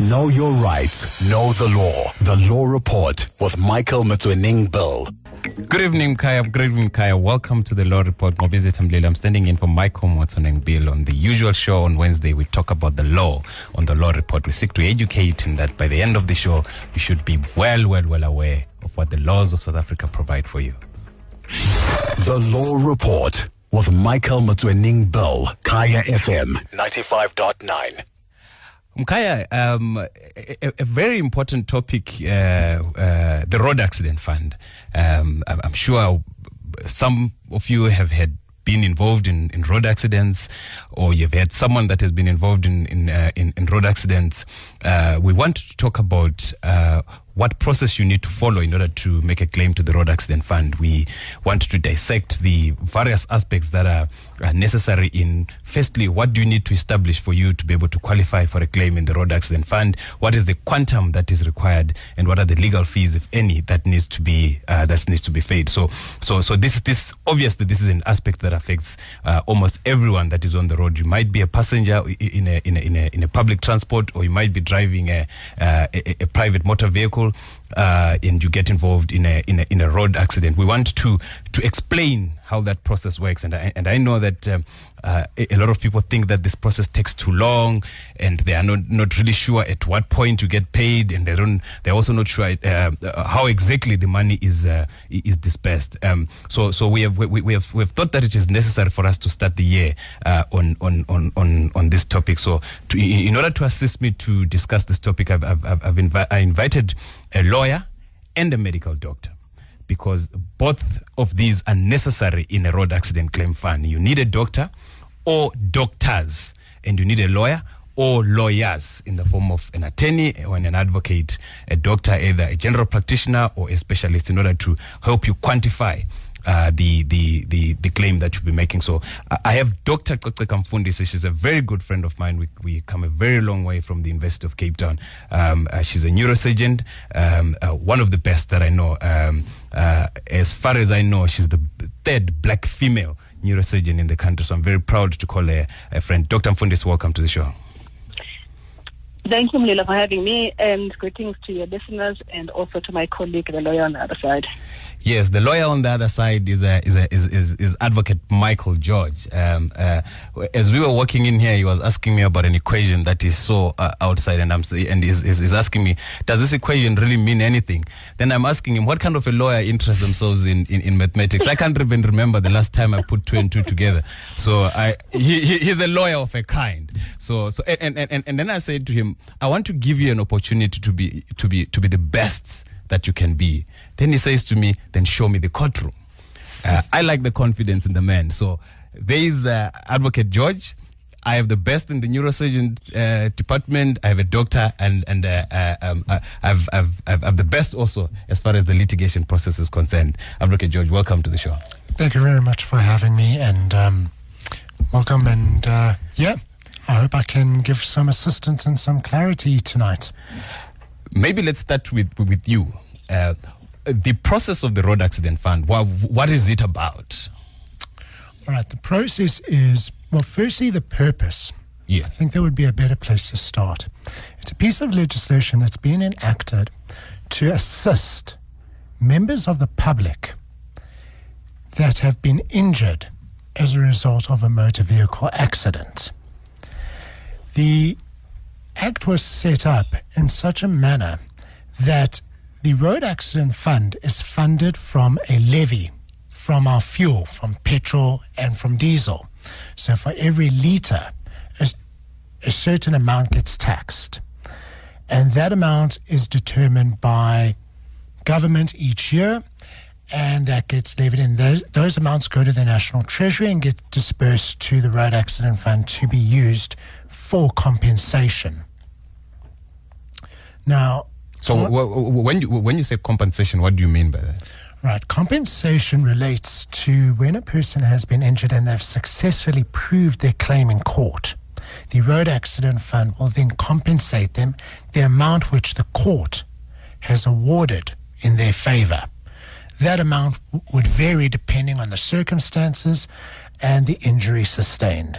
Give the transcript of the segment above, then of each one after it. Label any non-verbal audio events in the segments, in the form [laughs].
Know your rights. Know the law. The Law Report with Michael Mutwining Bill. Good evening, Kaya. Good evening, Kaya. Welcome to the Law Report. Nqobizitha Mlilo. I'm standing in for Michael Motsoning Bill. On the usual show on Wednesday, we talk about the law. On the Law Report, we seek to educate in that by the end of the show, you should be well, well, well aware of what the laws of South Africa provide for you. The Law Report with Michael Mutwining Bill. Kaya FM 95.9. Mkaya, um, a, a, very important topic, uh, uh, the road accident fund. Um, I'm sure some of you have had been involved in, in road accidents or you've had someone that has been involved in, in, uh, in, in, road accidents. Uh, we want to talk about uh, what process you need to follow in order to make a claim to the road accident fund. We want to dissect the various aspects that are, are, necessary in firstly, what do you need to establish for you to be able to qualify for a claim in the road accident fund? What is the quantum that is required and what are the legal fees, if any, that needs to be, uh, that needs to be paid? So, so, so this, this, obviously this is an aspect that affects, uh, almost everyone that is on the road. You might be a passenger in a, in a, in a, in a public transport or you might be driving a, uh, a, a private motor vehicle Liverpool uh, and you get involved in a, in a in a road accident. We want to to explain how that process works, and I, and I know that um, uh, a, lot of people think that this process takes too long, and they are not not really sure at what point you get paid, and they don't they're also not sure uh, how exactly the money is uh, is dispersed. Um, so so we have we, we have we have thought that it is necessary for us to start the year uh, on, on on on on this topic. So to, in order to assist me to discuss this topic, I've I've, I've invi- I invited a lawyer and a medical doctor because both of these are necessary in a road accident claim fund. You need a doctor or doctors, and you need a lawyer or lawyers in the form of an attorney or an advocate, a doctor, either a general practitioner or a specialist, in order to help you quantify uh, the, the, the, the claim that you'll be making. So I have Dr. Coce Mfundisi. She's a very good friend of mine. We, we come a very long way from the University of Cape Town. Um, uh, she's a neurosurgeon, um, uh, one of the best that I know. Um, uh, as far as I know, she's the third black female neurosurgeon in the country. So I'm very proud to call her a friend. Dr. Mfundisi, welcome to the show. Thank you, Mlilo, for having me, and greetings to your listeners and also to my colleague, the lawyer on the other side. Yes, the lawyer on the other side is a, is, a, is, is, is Advocate Michael Jorge. Um, uh, as we were walking in here, he was asking me about an equation that he saw uh, outside, and I'm and he's, he's, asking me, does this equation really mean anything? Then I'm asking him, what kind of a lawyer interests themselves in, in, in mathematics? I can't even remember the last time I put two and two together. So I he, he's a lawyer of a kind. So so and, and, and, and then I said to him, I want to give you an opportunity to be to be to be the best that you can be. Then he says to me, then show me the courtroom. Uh, I like the confidence in the man. So there is uh, Advocate Jorge. I have the best in the neurosurgeon uh, department. I have a doctor, and and uh, uh, um, uh, I've, I've, I've, I've the best also as far as the litigation process is concerned. Advocate Jorge, welcome to the show. Thank you very much for having me, and um, welcome. And yeah, I hope I can give some assistance and some clarity tonight. Maybe let's start with with you. The process of the road accident fund. What, what is it about? All right. The process is well. Firstly, the purpose. Yeah. I think that would be a better place to start. It's a piece of legislation that's been enacted to assist members of the public that have been injured as a result of a motor vehicle accident. The Act was set up in such a manner that the Road Accident Fund is funded from a levy from our fuel, from petrol and from diesel. So for every litre, a, a certain amount gets taxed. And that amount is determined by government each year, and that gets levied in. Those, those amounts go to the National Treasury and get dispersed to the Road Accident Fund to be used for compensation. Now, so when you, when you say compensation, what do you mean by that? Right, compensation relates to when a person has been injured and they've successfully proved their claim in court. The Road Accident Fund will then compensate them the amount which the court has awarded in their favor. That amount would vary depending on the circumstances and the injury sustained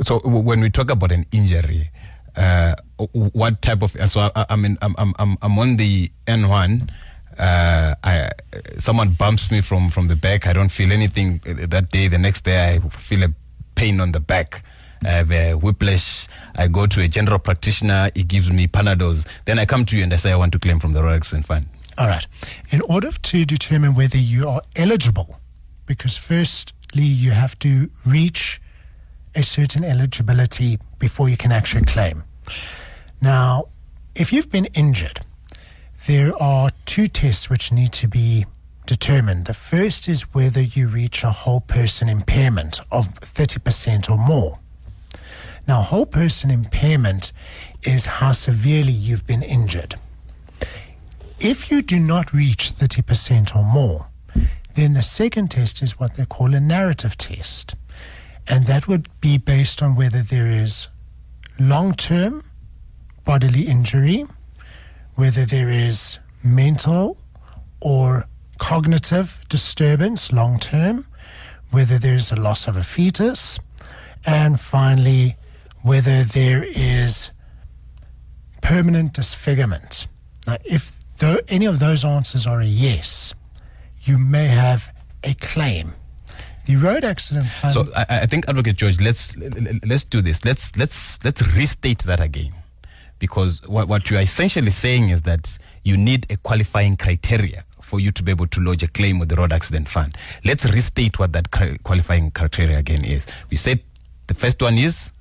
so when we talk about an injury, uh, what type of so I, I mean I'm I'm I'm on the N1 uh, I someone bumps me from from the back. I don't feel anything uh, that day. The next day I feel a pain on the back. I have a whiplash. I go to a general practitioner. He gives me panadols then I come to you and I say I want to claim from the Road Accident Fund All right. In order to determine whether you are eligible, because firstly you have to reach a certain eligibility before you can actually claim. Now, if you've been injured, there are two tests which need to be determined. The first is whether you reach a whole person impairment of 30% or more. Now, whole person impairment is how severely you've been injured. If you do not reach 30% or more, then the second test is what they call a narrative test. And that would be based on whether there is long term bodily injury, whether there is mental or cognitive disturbance long term, whether there's a loss of a fetus, and finally, whether there is permanent disfigurement. Now, if any of those answers are a yes, you may have a claim. The road accident fund. So I, I think, Advocate Jorge, let's let's do this. Let's let's let's restate that again, because what what you are essentially saying is that you need a qualifying criteria for you to be able to lodge a claim with the Road Accident Fund. Let's restate what that qualifying criteria again is. We said the first one is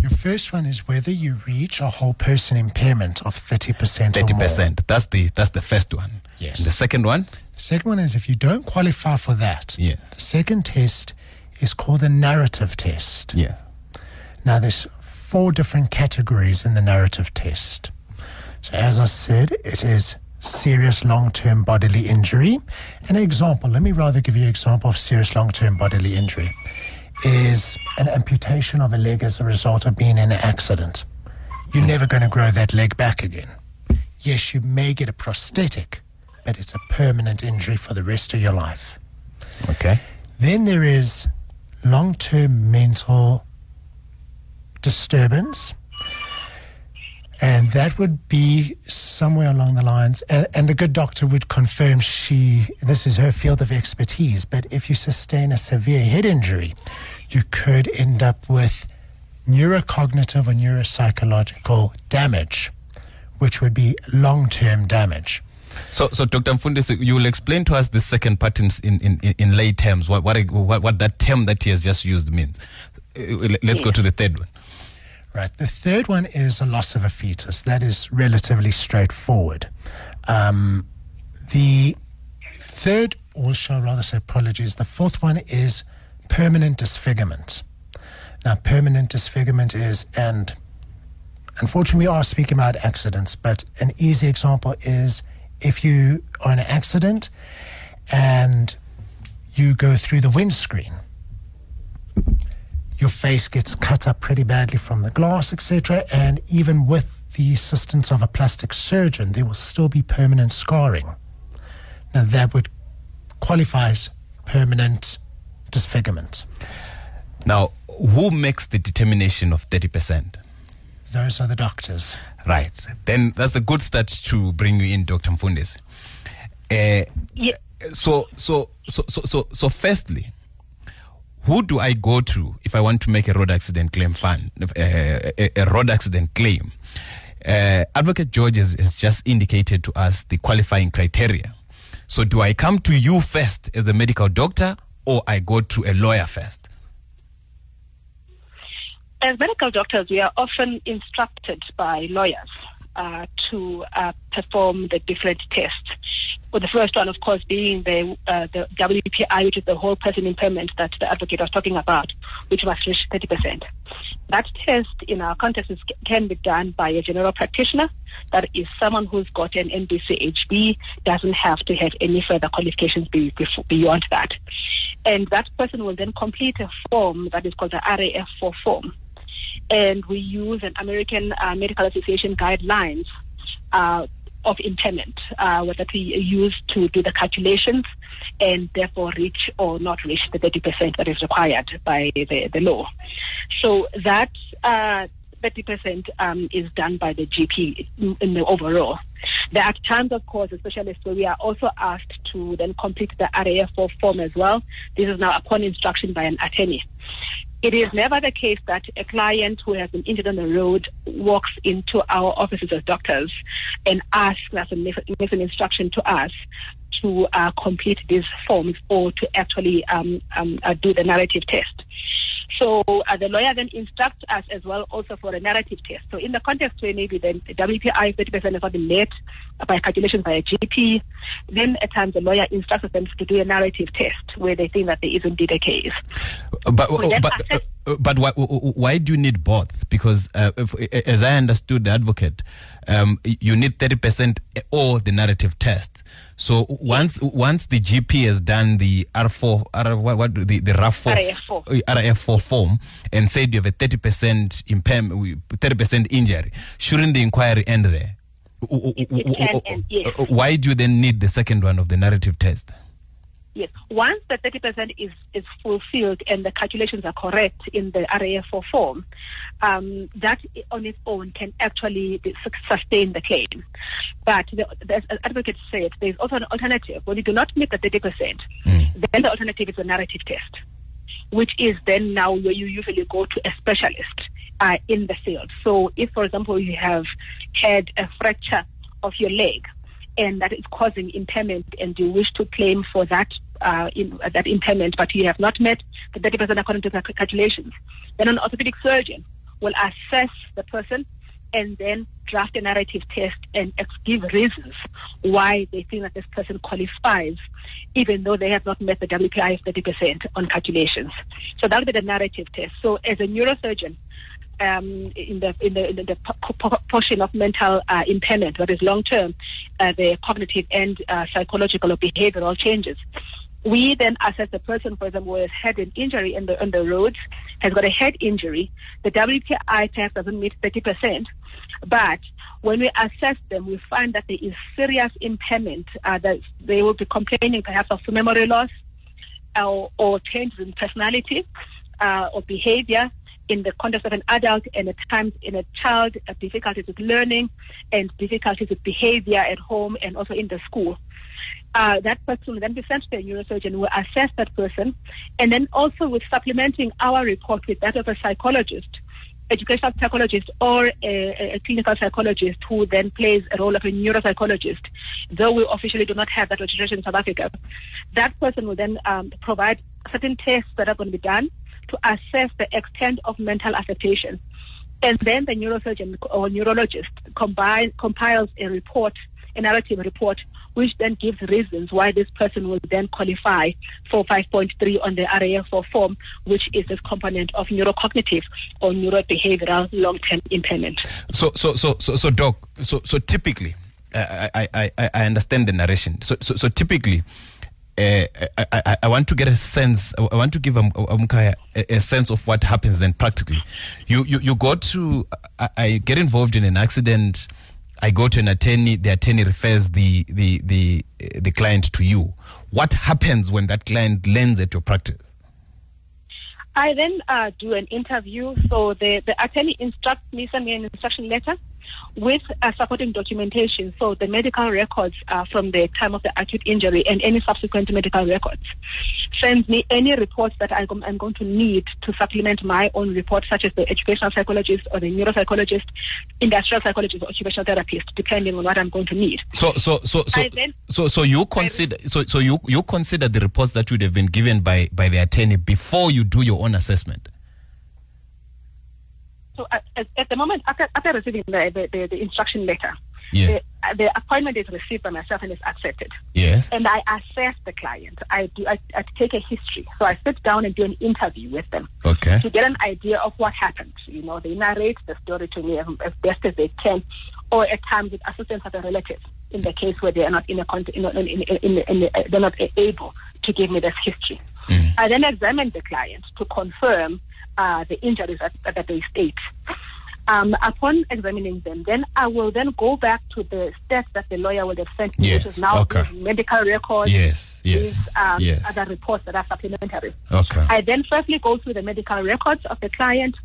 Your first one is whether you reach a whole person impairment of 30% thirty or more. percent. That's the that's the first one. Yes. And the second one, The second one is if you don't qualify for that, Yes. the second test is called the narrative test. yeah. Now, there's four different categories in the narrative test. So, as I said, it is serious long term bodily injury. An example, let me rather give you an example of serious long term bodily injury, is an amputation of a leg as a result of being in an accident. You're hmm. never going to grow that leg back again. Yes, you may get a prosthetic, but it's a permanent injury for the rest of your life. Okay. Then there is long term mental disturbance. And that would be somewhere along the lines, and, and the good doctor would confirm she, this is her field of expertise. But if you sustain a severe head injury, you could end up with neurocognitive or neuropsychological damage, which would be long term damage. So, so Dr. Mfundisi, you will explain to us the second part in, in, in, in lay terms, what, what, what, what that term that he has just used means. Uh, Let's go to the third one. Right. The third one is a loss of a fetus. That is relatively straightforward. Um, the third, or shall I rather say apologies, the fourth one is permanent disfigurement. Now, permanent disfigurement is, and unfortunately, we are speaking about accidents, but an easy example is if you are in an accident and you go through the windscreen your face gets cut up pretty badly from the glass, etc. And even with the assistance of a plastic surgeon, there will still be permanent scarring. Now, that would qualify as permanent disfigurement. Now, who makes the determination of 30%? Those are the doctors. Right. Then that's a good start to bring you in, Dr. Mfundisi. Uh, Yeah. so, so, so, so, so, so, firstly, who do I go to if I want to make a road accident claim fund, uh, a, a road accident claim? Uh, Advocate Jorge has, has just indicated to us the qualifying criteria. So, do I come to you first as a medical doctor, or I go to a lawyer first? As medical doctors, we are often instructed by lawyers uh, to uh, perform the different tests. Well, the first one, of course, being the uh, the WPI, which is the whole person impairment that the advocate was talking about, which must reach 30%. That test in our context is, can be done by a general practitioner. That is someone who's got an MBChB, doesn't have to have any further qualifications be, bef- beyond that. And that person will then complete a form that is called the RAF4 form and we use an American uh, Medical Association guidelines uh, of impairment uh, that we use to do the calculations and therefore reach or not reach the 30% that is required by the, the law. So that uh, 30% um, is done by the GP in, the overall. There are times, of course, especially where we are also asked to then complete the RAF4 form as well. This is now upon instruction by an attorney. It is never the case that a client who has been injured on the road walks into our offices as doctors and asks us and makes an instruction to us to uh, complete these forms or to actually um, um, uh, do the narrative test. So uh, the lawyer then instructs us as well also for a narrative test. So in the context where maybe the WPI 30% has not been met by calculation by a GP, then at times the lawyer instructs them to do a narrative test where they think that there is indeed a case. But, but, uh, uh, but why, why do you need both? Because uh, if, as I understood the advocate, um, you need 30% or the narrative test. So once once the GP has done the R4, R, what, what the, the RAF4, RAF4. Uh, RAF4 form and said you have a 30% impairment, 30% injury, shouldn't the inquiry end there? It, it yes. Why do you then need the second one of the narrative test? Yes. Once the 30% is, is fulfilled and the calculations are correct in the RAF4 form, um, that on its own can actually sustain the claim. But the, the, as advocate said, there's also an alternative. When you do not meet the 30%, mm. then the alternative is a narrative test, which is then now where you usually go to a specialist uh, in the field. So if, for example, you have had a fracture of your leg, and that is causing impairment and you wish to claim for that uh, in, uh, that impairment, but you have not met the 30% according to the calculations, then an orthopedic surgeon will assess the person and then draft a narrative test and give reasons why they think that this person qualifies, even though they have not met the WPI of 30% on calculations. So that will be the narrative test. So as a neurosurgeon, um, in the in the, in the portion of mental uh, impairment, that is long term, uh, the cognitive and uh, psychological or behavioral changes. We then assess the person, for example, who has had an injury in the on the roads, has got a head injury. The WPI test doesn't meet 30%, but when we assess them, we find that there is serious impairment. Uh, that they will be complaining perhaps of memory loss, or, or changes in personality uh, or behavior in the context of an adult and at times in a child, uh, difficulties with learning and difficulties with behavior at home and also in the school. Uh, that person will then be sent to a neurosurgeon who will assess that person and then also with supplementing our report with that of a psychologist educational psychologist or a, a, clinical psychologist who then plays a role of a neuropsychologist, though we officially do not have that registration in South Africa, that person will then um, provide certain tests that are going to be done to assess the extent of mental affectation. And then the neurosurgeon or neurologist combine, compiles a report, a narrative report, which then gives reasons why this person will then qualify for 5.3 on the RAF4 form, which is this component of neurocognitive or neurobehavioral long-term impairment. So, so, so, so, so, doc. So, so typically, I, I, I, I understand the narration. So, so, so typically, uh, I, I, I, want to get a sense. I want to give um, a, a, sense of what happens then practically. You you, you go to. I, I, get involved in an accident. I go to an attorney. The attorney refers the the the the client to you. What happens when that client lands at your practice? I then uh, do an interview. So the the attorney instructs me, send me an instruction letter with uh, supporting documentation, so the medical records uh, from the time of the acute injury and any subsequent medical records. Send me any reports that I'm, I'm going to need to supplement my own report, such as the educational psychologist or the neuropsychologist, industrial psychologist, or occupational therapist, depending on what I'm going to need. So, so, so, so, then, so, so you consider, so, so you you consider the reports that would have been given by by the attorney before you do your own assessment. So at, at, the moment, after, after receiving the, the, the, the instruction letter, yes. the, the, appointment is received by myself and is accepted. Yes. And I assess the client. I do. I, I, take a history. So I sit down and do an interview with them. Okay. To get an idea of what happened. You know, they narrate the story to me as, as best as they can, or at times with assistance of a relative. In the case where they are not in a in, in, in, in, they're not able to give me this history. Mm. I then examine the client to confirm uh, the injuries that, that they state. Um, upon examining them, then I will then go back to the steps that the lawyer will have sent me, yes. which is now okay. medical records, yes, yes, um, yes. other reports that are supplementary. Okay. I then firstly go through the medical records of the client,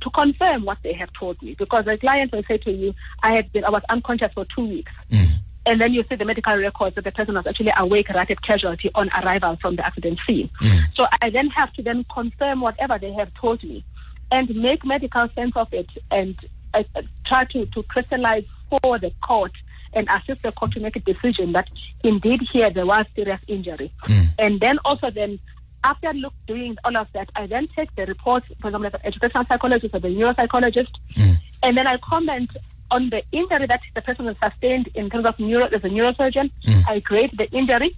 to confirm what they have told me because the client will say to you, I had been, I was unconscious for two weeks. Mm. And then you see the medical records that the person was actually awake, rapid casualty on arrival from the accident scene. Mm. So I then have to then confirm whatever they have told me and make medical sense of it and uh, uh, try to, to crystallize for the court and assist the court to make a decision that indeed here there was serious injury. Mm. And then also then after look doing all of that, I then take the reports, for example, the educational psychologist or the neuropsychologist, Mm. and then I comment on the injury that the person has sustained in terms of neuro as a neurosurgeon. Mm. I grade the injury.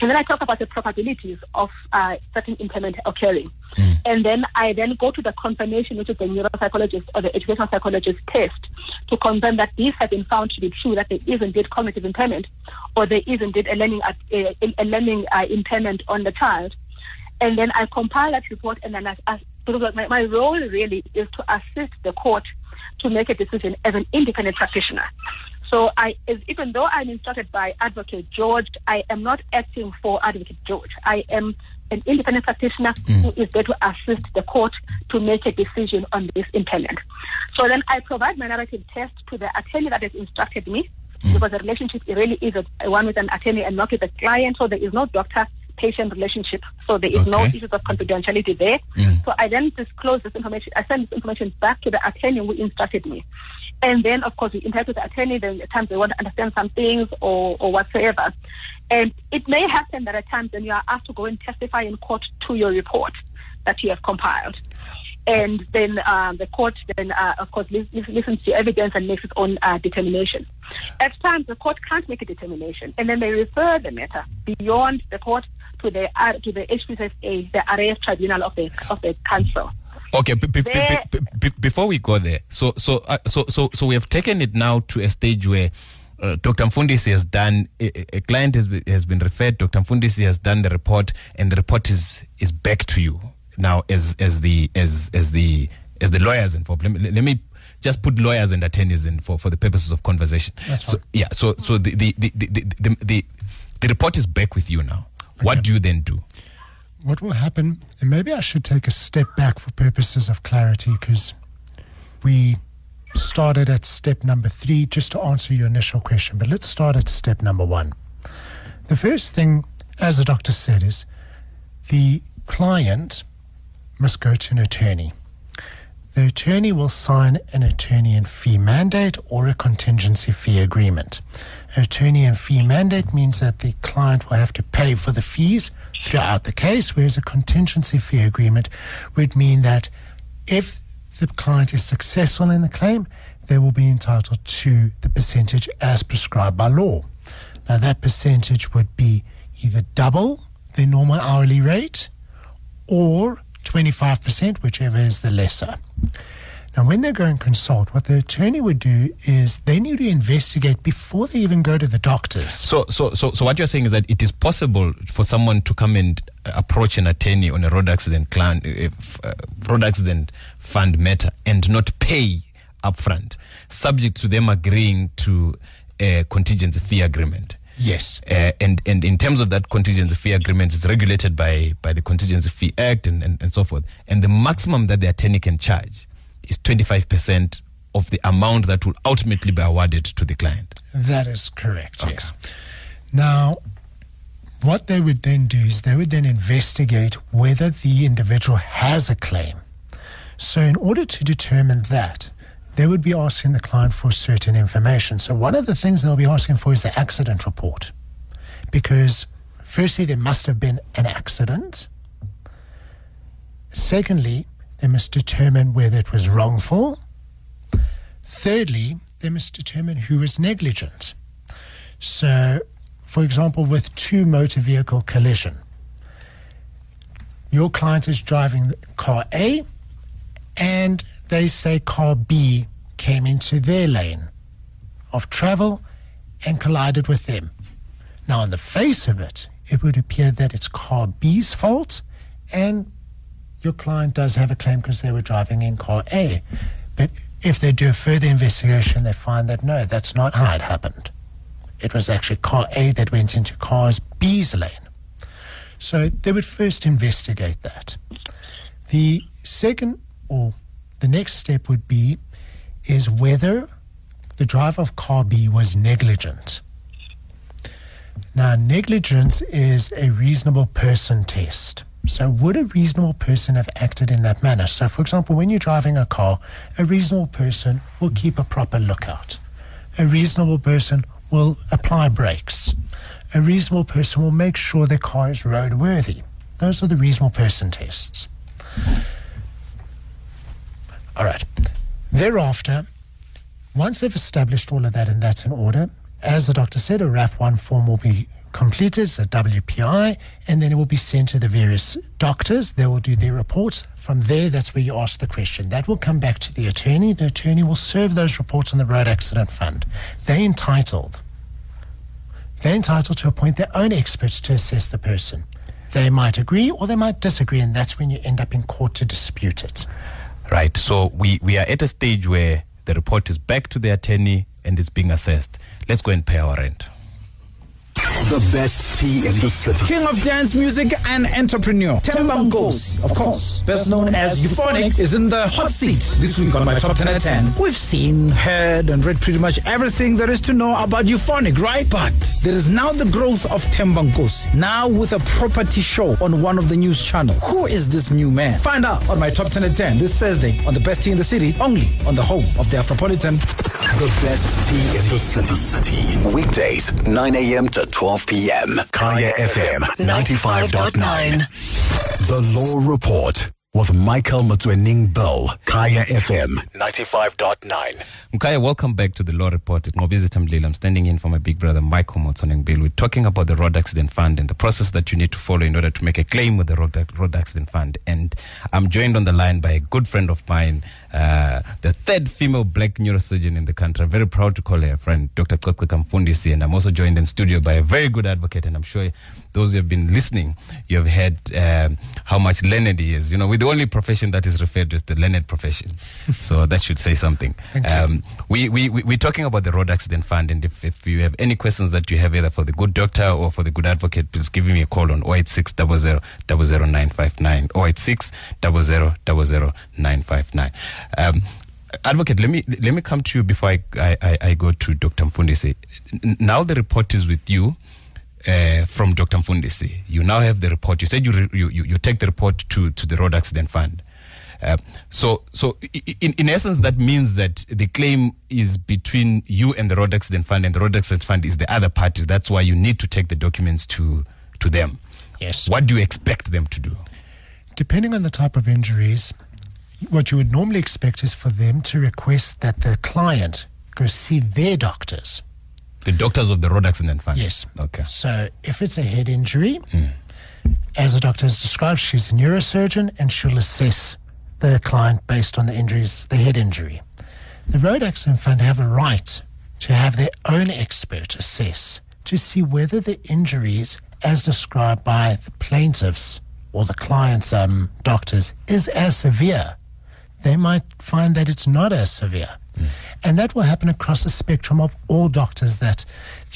And then I talk about the probabilities of uh, certain impairment occurring. Mm. And then I then go to the confirmation, which is the neuropsychologist or the educational psychologist test, to confirm that these have been found to be true, that there is indeed cognitive impairment, or there is indeed a learning, uh, a, a learning uh, impairment on the child. And then I compile that report, and then I, I, my, my role really is to assist the court to make a decision as an independent practitioner. So I, even though I'm instructed by Advocate Jorge, I am not acting for Advocate Jorge. I am an independent practitioner mm. who is there to assist the court to make a decision on this impairment. So then I provide my narrative test to the attorney that has instructed me, mm. because the relationship really is a, one with an attorney and not with a client. So there is no doctor patient relationship. So there is no issues of confidentiality there. Mm. So I then disclose this information. I send this information back to the attorney who instructed me. And then, of course, we interact with the attorney. Then at times they want to understand some things or, or whatsoever. And it may happen that at times then you are asked to go and testify in court to your report that you have compiled. And then um, the court then, uh, of course, lis- lis- listens to evidence and makes its own uh, determination. At times, the court can't make a determination, and then they refer the matter beyond the court to the uh, to the HPSA, the RAF tribunal of the of the council. Okay, b- b- b- before we go there, so so uh, so so so we have taken it now to a stage where uh, Dr. Mfundisi has done a, a client has been, has been referred. Dr. Mfundisi has done the report, and the report is is back to you now as as the as as the as the lawyers involved. Let me, let me just put lawyers and attorneys in for, for the purposes of conversation. That's so fine. yeah, so so the the the the, the, the, the, the report is back with you now. What do you then do? what will happen, and maybe I should take a step back for purposes of clarity because we started at step number three just to answer your initial question, but let's start at step number one. The first thing, as the doctor said, is the client must go to an attorney. The attorney will sign an attorney and fee mandate or a contingency fee agreement. An Attorney and fee mandate means that the client will have to pay for the fees throughout the case, whereas a contingency fee agreement would mean that if the client is successful in the claim, they will be entitled to the percentage as prescribed by law. Now, that percentage would be either double the normal hourly rate or 25%, whichever is the lesser. Now, when they go and consult, what the attorney would do is they need to investigate before they even go to the doctors. So, so, so, so what you're saying is that it is possible for someone to come and uh, approach an attorney on a road accident clan, uh, uh, road accident fund matter and not pay upfront, subject to them agreeing to a contingency fee agreement. Yes. Uh, and and in terms of that contingency fee agreement, it's regulated by by the Contingency Fee Act and, and, and so forth. And the maximum that the attorney can charge is 25% of the amount that will ultimately be awarded to the client. That is correct, yes. Now, what they would then do is they would then investigate whether the individual has a claim. So, in order to determine that, they would be asking the client for certain information. So, one of the things they'll be asking for is the accident report. Because, firstly, there must have been an accident. Secondly, they must determine whether it was wrongful. Thirdly, they must determine who was negligent. So, for example, with two motor vehicle collision, your client is driving car A and they say car B came into their lane of travel and collided with them. Now, on the face of it, it would appear that it's car B's fault and your client does have a claim because they were driving in car A. But if they do a further investigation, they find that no, that's not how it happened. It was actually car A that went into car B's lane. So they would first investigate that. The second, or the next step would be is whether the driver of car B was negligent. Now, negligence is a reasonable person test. So, would a reasonable person have acted in that manner? So, for example, when you're driving a car, a reasonable person will keep a proper lookout. A reasonable person will apply brakes. A reasonable person will make sure their car is roadworthy. Those are the reasonable person tests. All right. Thereafter, once they've established all of that and that's in order, as the doctor said, a RAF1 form will be completed, it's a WPI, and then it will be sent to the various doctors. They will do their reports. From there, that's where you ask the question. That will come back to the attorney. The attorney will serve those reports on the Road Accident Fund. They're entitled. They're entitled to appoint their own experts to assess the person. They might agree or they might disagree, and that's when you end up in court to dispute it. Right. So we, we are at a stage where the report is back to the attorney and it's being assessed. Let's go and pay our rent. The best tea in the city. King of dance music and entrepreneur, Themba Nkosi, of course, best known as Euphonik, is in the hot seat this week on my top 10 at 10. We've seen, heard, and read pretty much everything there is to know about Euphonik, right? But there is now the growth of Themba Nkosi, now with a property show on one of the news channels. Who is this new man? Find out on my top 10 at 10 this Thursday on the best tea in the city, only on the home of the Afropolitan. The best tea in the city. Weekdays, 9 a.m. to 12 p.m. Kaya FM 95.9. The Law Report with Michael Mutwening Bill. Kaya FM 95.9. Mkaya, welcome back to the Law Report. Nqobizitha Mlilo. I'm standing in for my big brother Michael Motsoning Bill. We're talking about the Road Accident Fund and the process that you need to follow in order to make a claim with the Road, Accident Fund. And I'm joined on the line by a good friend of mine, uh, the third female black neurosurgeon in the country. I'm very proud to call her a friend, Dr. Coceka Mfundisi. And I'm also joined in studio by a very good advocate. And I'm sure those who have been listening, you have heard um, how much learned he is. You know, we're the only profession that is referred to as the learned profession. [laughs] so that should say something. Um, we, we, we, we're talking about the Road Accident Fund. And if, if you have any questions that you have either for the good doctor or for the good advocate, please give me a call on 086 00 00959. 086 00 00959. Um, Advocate, let me let me come to you before I I, I go to Dr. Mfundisi. Now the report is with you uh, from Dr. Mfundisi. You now have the report. You said you, re- you, you you take the report to, to the Road Accident Fund. Uh, so so i- i- in, in essence, that means that the claim is between you and the Road Accident Fund, and the Road Accident Fund is the other party. That's why you need to take the documents to to them. Yes. What do you expect them to do? Depending on the type of injuries, what you would normally expect is for them to request that the client go see their doctors. The doctors of the Road Accident Fund. Yes. Okay. So if it's a head injury, as the doctor has described, she's a neurosurgeon and she'll assess the client based on the injuries, the head injury. The Road Accident Fund have a right to have their own expert assess to see whether the injuries, as described by the plaintiffs or the client's um, doctors, is as severe. They might find that it's not as severe. Mm. And that will happen across the spectrum of all doctors that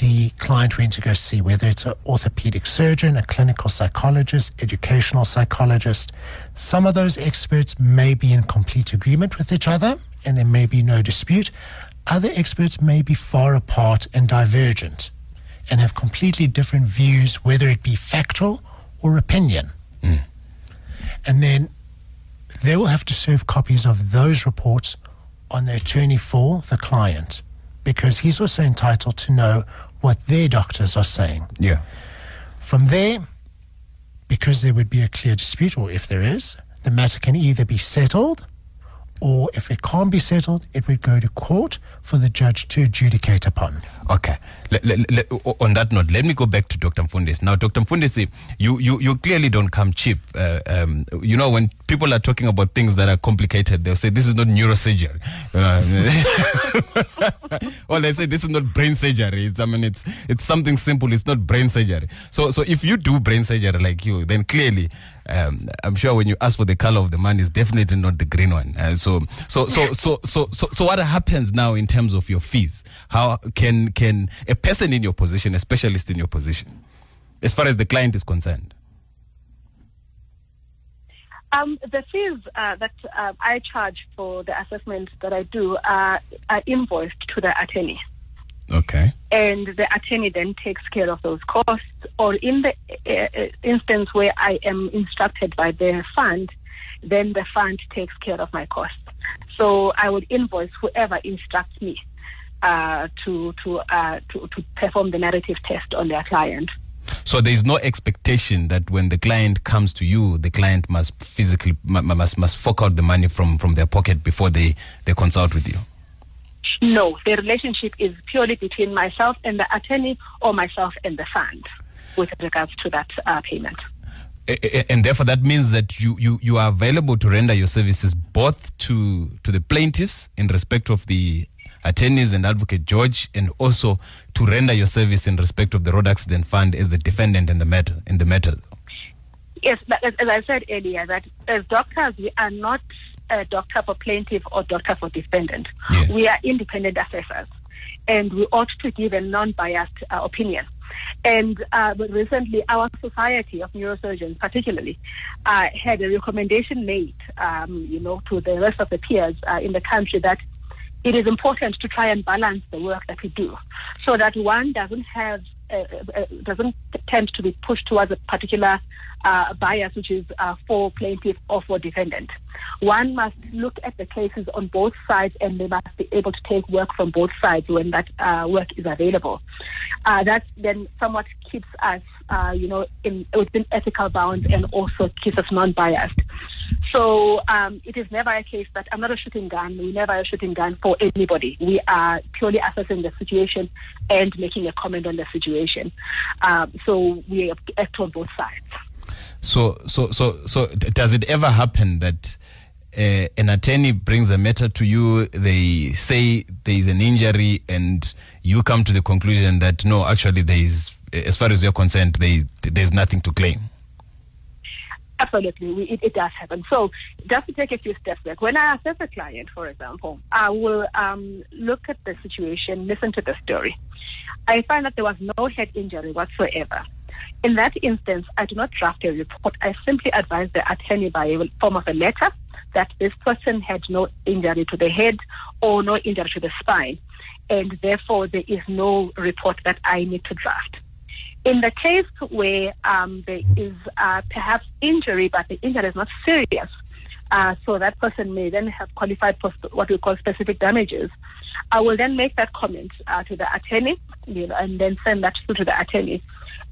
the client went to go see, whether it's an orthopedic surgeon, a clinical psychologist, educational psychologist. Some of those experts may be in complete agreement with each other and there may be no dispute. Other experts may be far apart and divergent and have completely different views, whether it be factual or opinion. Mm. And then they will have to serve copies of those reports on the attorney for the client because he's also entitled to know what their doctors are saying. Yeah. From there, because there would be a clear dispute, or if there is, the matter can either be settled, or if it can't be settled, it would go to court for the judge to adjudicate upon. Okay. Le- le- on that note, let me go back to Dr. Mfundisi. Now, Dr. Mfundisi, you, you, you clearly don't come cheap. Uh, um, you know, when people are talking about things that are complicated, they'll say, this is not neurosurgery. Uh, [laughs] well, they say, this is not brain surgery. It's, I mean, it's, it's something simple. It's not brain surgery. So, so if you do brain surgery like you, then clearly, um, I'm sure when you ask for the color of the man, it's definitely not the green one. Uh, so, so, so, so, so, so, so, what happens now in terms of your fees? How can can a person in your position, a specialist in your position, as far as the client is concerned? Um, the fees uh, that uh, I charge for the assessment that I do are, are invoiced to the attorney. Okay. and the attorney then takes care of those costs. Or in the uh, uh, instance where I am instructed by the fund, then the fund takes care of my costs. So I would invoice whoever instructs me uh, to to, uh, to to perform the narrative test on their client. So there is no expectation that when the client comes to you, the client must physically mu- mu- must must fork out the money from, from their pocket before they, they consult with you. No, the relationship is purely between myself and the attorney, or myself and the fund, with regards to that uh, payment. And therefore, that means that you, you, you are available to render your services both to, to the plaintiffs in respect of the attorneys and advocate Jorge, and also to render your service in respect of the road accident fund as the defendant in the matter. In the matter. Yes, but as, as I said earlier, that as doctors, we are not a doctor for plaintiff or doctor for defendant. Yes. We are independent assessors, and we ought to give a non-biased uh, opinion. And uh, but recently, our Society of Neurosurgeons, particularly, uh, had a recommendation made, um, you know, to the rest of the peers uh, in the country that it is important to try and balance the work that we do, so that one doesn't have uh, uh, doesn't tend to be pushed towards a particular uh, bias, which is uh, for plaintiff or for defendant. One must look at the cases on both sides, and they must be able to take work from both sides when that uh, work is available. Uh, that then somewhat keeps us, uh, you know, in, within ethical bounds, and also keeps us non-biased. So um, it is never a case that I'm not a shooting gun. We never a shooting gun for anybody. We are purely assessing the situation and making a comment on the situation. Um, so we act on both sides. So, so, so, so, does it ever happen that uh, an attorney brings a matter to you? They say there is an injury, and you come to the conclusion that no, actually, there is, as far as you're concerned, there, there's nothing to claim. Absolutely, we, it, it does happen. So, just to take a few steps back, when I assess a client, for example, I will um, look at the situation, listen to the story. I find that there was no head injury whatsoever. In that instance, I do not draft a report. I simply advise the attorney by a form of a letter that this person had no injury to the head or no injury to the spine, and therefore there is no report that I need to draft. In the case where um, there is uh, perhaps injury, but the injury is not serious, uh, so that person may then have qualified for what we call specific damages. I will then make that comment uh, to the attorney you know, and then send that through to the attorney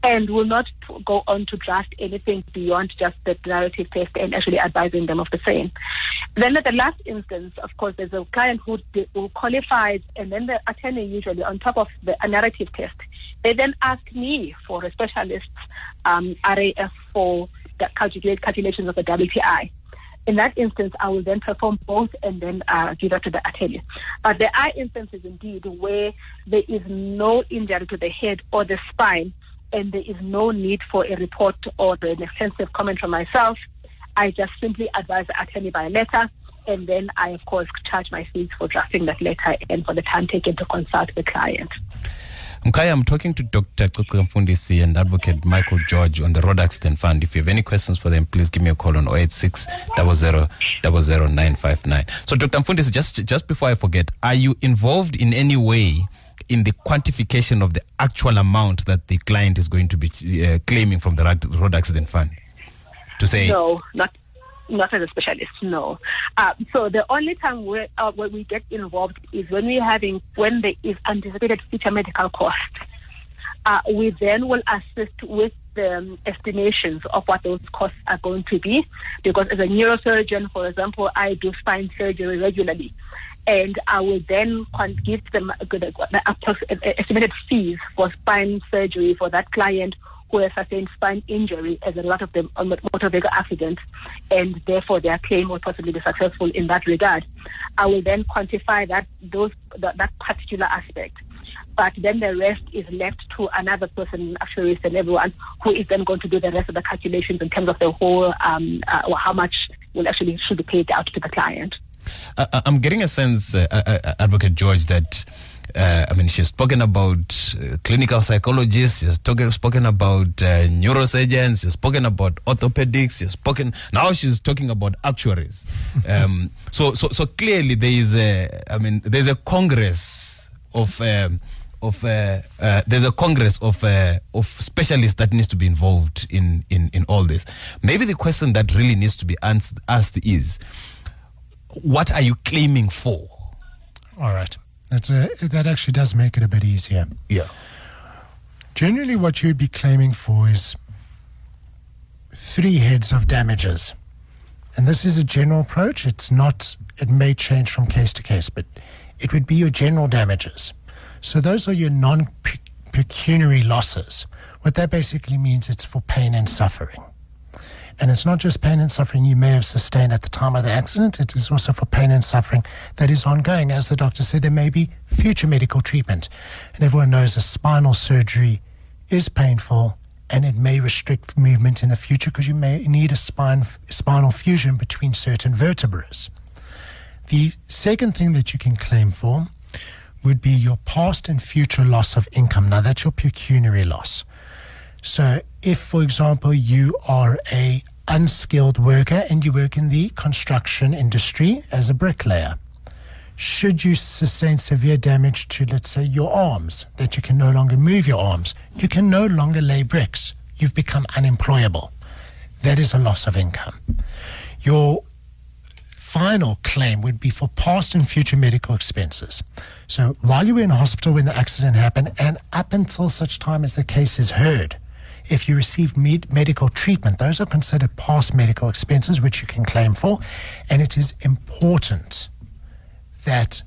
and will not go on to draft anything beyond just the narrative test and actually advising them of the same. Then at the last instance, of course, there's a client who, who qualifies and then the attorney usually on top of the narrative test, they then ask me for a specialist um, RAF for the calculations of the WPI. In that instance, I will then perform both and then uh, give that to the attorney. But there are instances indeed where there is no injury to the head or the spine, and there is no need for a report or an extensive comment from myself. I just simply advise the attorney by letter, and then I, of course, charge my fees for drafting that letter and for the time taken to consult the client. Mkaya, I'm talking to Dr. Kuka Mfundisi and Advocate Michael Jorge on the Road Accident Fund. If you have any questions for them, please give me a call on 086 00 959. So, Dr. Mfundisi, just, just before I forget, are you involved in any way in the quantification of the actual amount that the client is going to be uh, claiming from the Road Accident Fund? To say, No, not not as a specialist. No. Uh, so the only time where, uh, where we get involved is when we're having when there is anticipated future medical costs. Uh, we then will assist with the um, estimations of what those costs are going to be. Because as a neurosurgeon, for example, I do spine surgery regularly. And I will then give them the estimated fees for spine surgery for that client who has sustained spine injury as a lot of the um, motor vehicle accident, and therefore their claim will possibly be successful in that regard. I will then quantify that those that, that particular aspect. But then the rest is left to another person, actuaries and everyone, who is then going to do the rest of the calculations in terms of the whole, um, uh, or how much will actually should be paid out to the client. I'm getting a sense, uh, uh, uh, Advocate Jorge, that uh, I mean, she's spoken about uh, clinical psychologists, she's talking, spoken about uh, neurosurgeons, she's spoken about orthopedics, she's spoken, now she's talking about actuaries. [laughs] um, so, so, so clearly there is a, I mean, there's a congress of, um, of uh, uh, there's a congress of uh, of specialists that needs to be involved in, in in all this. Maybe the question that really needs to be asked is, what are you claiming for? All right. That's a, that actually does make it a bit easier. Yeah. Generally, what you'd be claiming for is three heads of damages. And this is a general approach. It's not, it may change from case to case, but it would be your general damages. So those are your non pecuniary losses. What that basically means, it's for pain and suffering. And it's not just pain and suffering you may have sustained at the time of the accident, it is also for pain and suffering that is ongoing. As the doctor said, there may be future medical treatment. And everyone knows a spinal surgery is painful and it may restrict movement in the future because you may need a spine, spinal fusion between certain vertebrae. The second thing that you can claim for would be your past and future loss of income. Now, that's your pecuniary loss. So, if, for example, you are a unskilled worker and you work in the construction industry as a bricklayer, should you sustain severe damage to, let's say, your arms, that you can no longer move your arms, you can no longer lay bricks. You've become unemployable. That is a loss of income. Your final claim would be for past and future medical expenses. So while you were in hospital when the accident happened, and up until such time as the case is heard, if you receive med- medical treatment, those are considered past medical expenses, which you can claim for. And it is important that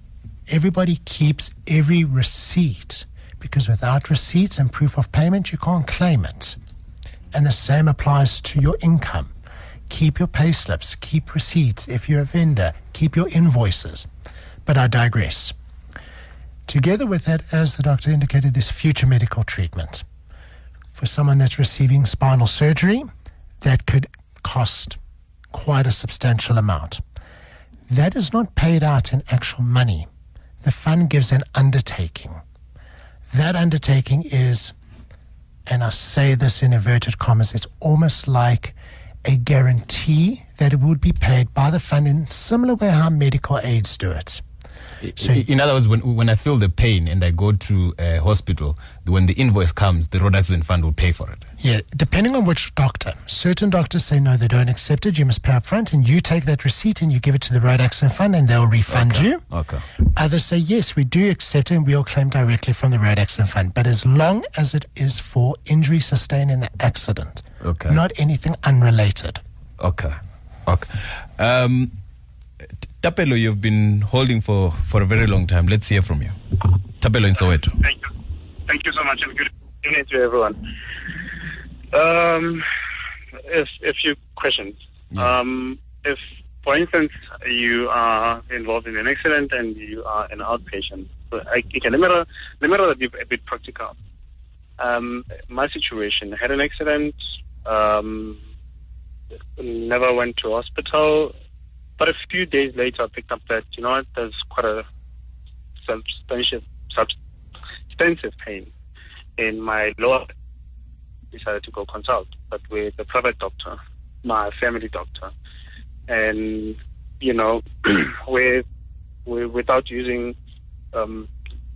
everybody keeps every receipt because without receipts and proof of payment, you can't claim it. And the same applies to your income. Keep your pay slips, keep receipts. If you're a vendor, keep your invoices. But I digress. Together with that, as the doctor indicated, this future medical treatment for someone that's receiving spinal surgery, that could cost quite a substantial amount. That is not paid out in actual money. The fund gives an undertaking. That undertaking is, and I say this in inverted commas, it's almost like a guarantee that it would be paid by the fund in similar way how medical aids do it. So, in other words, when, when I feel the pain and I go to a hospital, when the invoice comes, the road accident fund will pay for it. Yeah, depending on which doctor. Certain doctors say no, they don't accept it. You must pay up front, and you take that receipt and you give it to the road accident fund, and they'll refund okay. you. Okay. Others say yes, we do accept it, and we'll claim directly from the road accident fund. But as long as it is for injury sustained in the accident, okay. not anything unrelated. Okay. Okay. Um, Tapelo, you've been holding for, for a very long time. Let's hear from you. Tapelo in Soweto. Thank you. Thank you so much, and good evening to everyone. Um, a, a few questions. Yeah. Um, if, for instance, you are involved in an accident and you are an outpatient, so I, okay, let me let me be a bit practical. Um, my situation: I had an accident. Um, never went to hospital. But a few days later, I picked up that, you know what, there's quite a substantial, substantive pain in my lower. Decided to go consult, but with a private doctor, my family doctor, and you know, [clears throat] with, with without using um,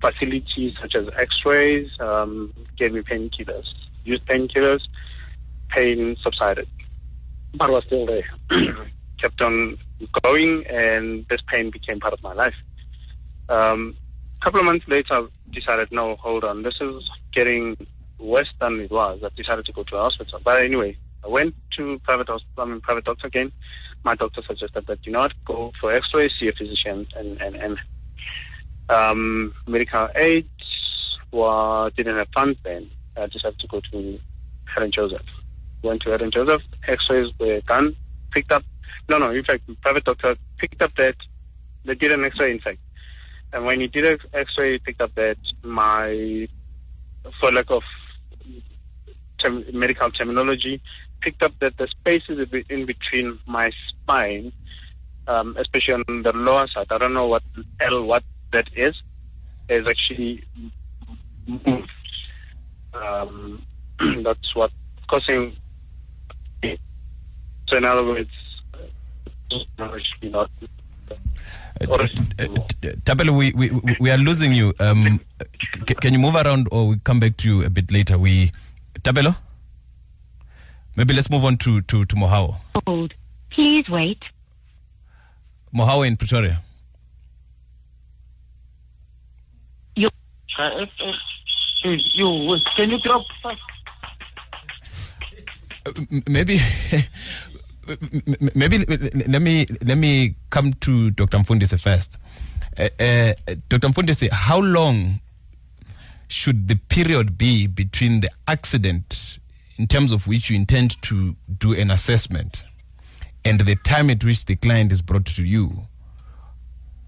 facilities such as X-rays, um, gave me painkillers. Used painkillers, pain subsided, but I was still there. [clears throat] Kept on going, and this pain became part of my life. Um, a couple of months later, I decided, no, hold on, this is getting worse than it was. I decided to go to a hospital. But anyway, I went to private hospital, I mean, private doctor again. My doctor suggested that, you what, go for x-ray, see a physician, and, and, and um, medical aid well, didn't have funds then. I decided to go to Helen Joseph. Went to Helen Joseph, x-rays were done, picked up no, no. In fact, private doctor picked up that they did an X-ray. In fact, and when he did an X-ray, he picked up that my, for lack of term, medical terminology, picked up that the spaces in between my spine, um, especially on the lower side. I don't know what L what that is, is actually moved. Um, [clears throat] that's what causing. So in other words, actually not. Tapelo, we, we, we are losing you. Um, c- can you move around or we come back to you a bit later? We, Tabelo? Maybe let's move on to, to, to Mohao. Hold. Please wait. Mohao in Pretoria. You Uh, you can you drop first? Uh, m- maybe m- [laughs] m- maybe let me let me come to Dr. Mfundisi first. Uh, uh, Dr. Mfundisi, how long should the period be between the accident in terms of which you intend to do an assessment and the time at which the client is brought to you?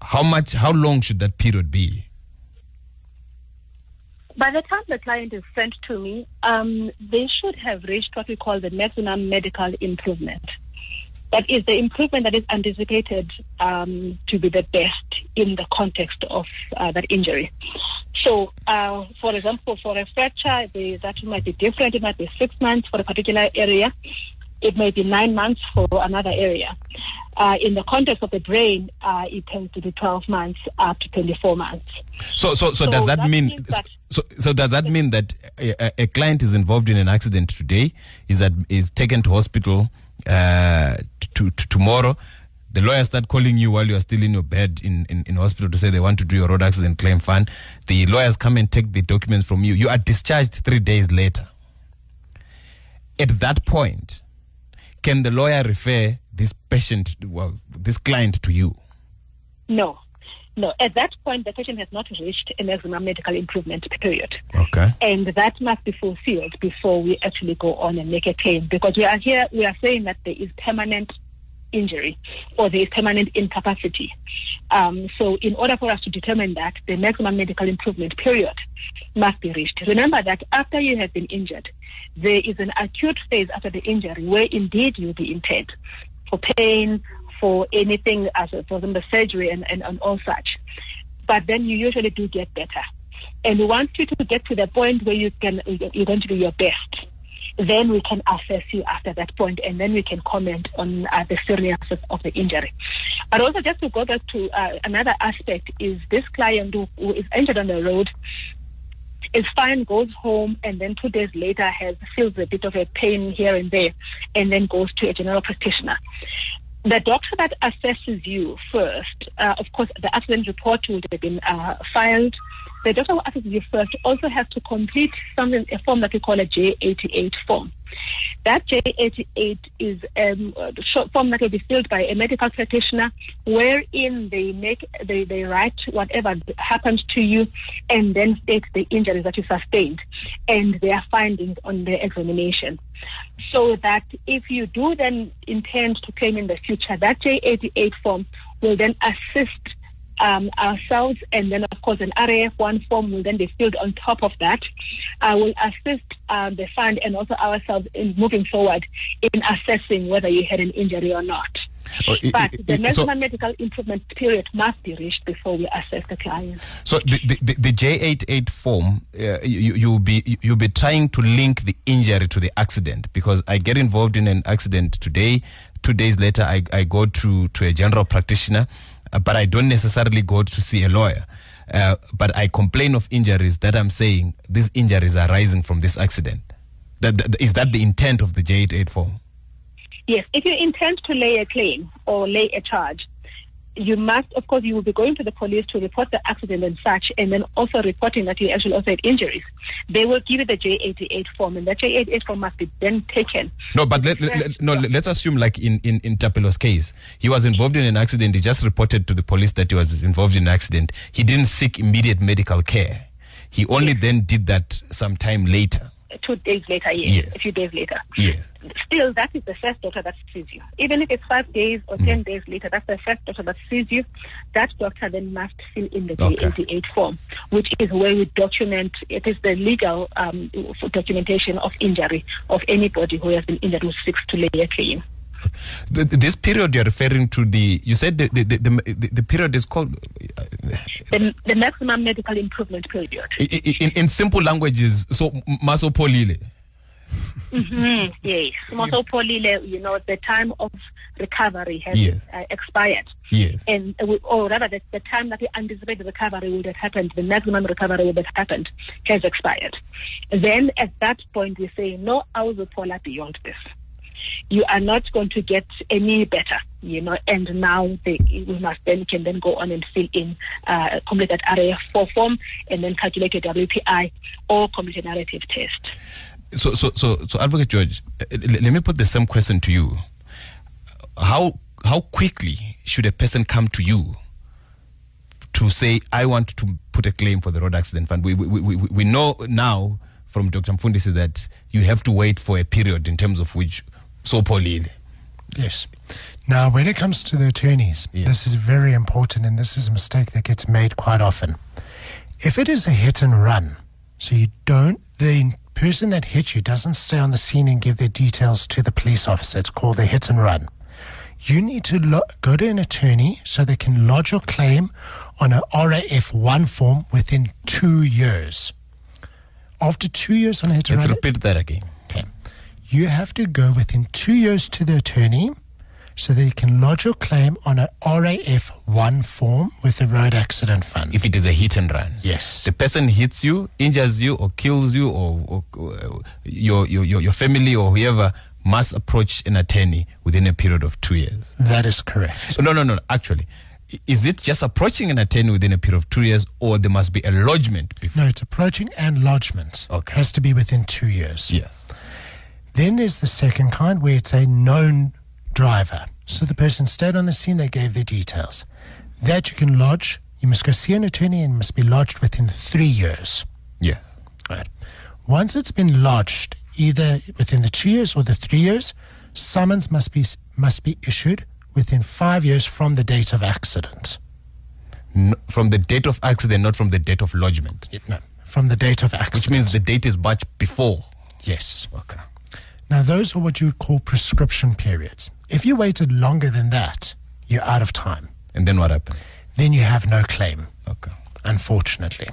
How much how long should that period be? By the time the client is sent to me, um, they should have reached what we call the maximum medical improvement. That is the improvement that is anticipated um, to be the best in the context of uh, that injury. So, uh, for example, for a fracture, the, that might be different. It might be six months for a particular area. It may be nine months for another area. Uh, in the context of the brain, uh, it tends to be 12 months up to 24 months. So, so, so, So does that, that mean? that- so, so does that mean that a, a- a client is involved in an accident today, is that is taken to hospital uh, to, to tomorrow? The lawyers start calling you while you are still in your bed in, in, in hospital to say they want to do your road accident claim fund. The lawyers come and take the documents from you. You are discharged three days later. At that point, can the lawyer refer this patient, well, this client to you? No. No. At that point, the patient has not reached a maximum medical improvement period. Okay. And that must be fulfilled before we actually go on and make a claim. Because we are here, we are saying that there is permanent injury or there is permanent incapacity. Um, so, in order for us to determine that, the maximum medical improvement period must be reached. Remember that after you have been injured, there is an acute phase after the injury where indeed you'll be interned for pain, for anything, as for example, surgery and, and, and all such. But then you usually do get better. And we want you to get to the point where you can, you're going to do your best then we can assess you after that point, and then we can comment on uh, the seriousness of the injury. But also, just to go back to uh, another aspect, is this client who, who is injured on the road is fine, goes home, and then two days later has feels a bit of a pain here and there, and then goes to a general practitioner. The doctor that assesses you first, uh, of course, the accident report would have been uh, filed. The doctor who assesses you first also has to complete something, a form that we call a J88 form. That J88 is um, a short form that will be filled by a medical practitioner, wherein they make they, they write whatever happened to you, and then state the injuries that you sustained and their findings on the examination. So that if you do then intend to claim in the future, that J88 form will then assist um, ourselves, and then of course an RAF1 form will then be filled on top of that. I will assist um, the fund and also ourselves in moving forward in assessing whether you had an injury or not. Oh, i- But i- the i- so- medical improvement period must be reached before we assess the client. So the the, the, the J88 form, uh, you you'll be you- you'll be trying to link the injury to the accident because I get involved in an accident today. Two days later, I, I go to to a general practitioner, uh, but I don't necessarily go to see a lawyer. Uh, but I complain of injuries that I'm saying these injuries are arising from this accident. That, that, is that the intent of the J88 form? Yes, if you intend to lay a claim or lay a charge, you must, of course, you will be going to the police to report the accident and such, and then also reporting that you actually also had injuries. They will give you the J88 form, and that J88 form must be then taken. No, but let, let, let- no, let's assume like in, in, in Tapelo's case, he was involved in an accident. He just reported to the police that he was involved in an accident. He didn't seek immediate medical care. He only then did that sometime later. Two days later, yes, Yes. a few days later. Yes. Still, that is the first doctor that sees you. Even if it's five days or ten days later, that's the first doctor that sees you. That doctor then must fill in the Okay. J88 form, which is where we document, it is the legal um, documentation of injury of anybody who has been injured who seeks to lay a claim. The, this period you're referring to the you said the the, the, the, the period is called uh, The, the maximum medical improvement period. in, in simple languages so masopolile hmm Yes. Also, polyle, you know, the time of recovery has Yes. uh, expired. yes And, uh, we- or rather, the, the time that the anticipate the recovery would have happened, the maximum recovery would have happened, has expired. Then at that point, we say, no i ausopola beyond this. You are not going to get any better, you know, and now they, we must then can then go on and fill in, uh, complete that RAF4 form and then calculate your WPI or complete a narrative test. so so so so advocate Jorge uh, let me put the same question to you how how quickly should a person come to you to say i want to put a claim for the road accident fund we, we, we we know now from dr mfundisi that you have to wait for a period in terms of which so polile Yes. Now, when it comes to the attorneys, Yes. this is very important, and this is a mistake that gets made quite often. If it is a hit and run, so you don't, the person that hit you doesn't stay on the scene and give their details to the police officer, it's called a hit and run. You need to lo- go to an attorney so they can lodge your claim on an RAF1 form within two years. After two years on a hit and let's run, repeat that again. You have to go within two years to the attorney so that you can lodge your claim on a RAF 1 form with the Road Accident Fund. if it is a hit and run yes. the person hits you, injures you, or kills you, or, or, or your, your your family or whoever must approach an attorney within a period of two years. That is correct. Oh, no, no, no. Actually, is it just approaching an attorney within a period of two years, or there must be a lodgement before? No, it's approaching and lodgement. Okay. Has to be within two years. Yes. Then there's the second kind where it's a known driver. So the person stayed on the scene, they gave their details. That you can lodge. You must go see an attorney and must be lodged within three years. Yeah. Right. Once it's been lodged, either within the two years or the three years, summons must be must be issued within five years from the date of accident. N- from the date of accident, not from the date of lodgement, No, from the date of accident. which means the date is much before. yes. Okay. Now those are what you would call prescription periods. If you waited longer than that, you're out of time. And then what happened? Then you have no claim, Okay. unfortunately.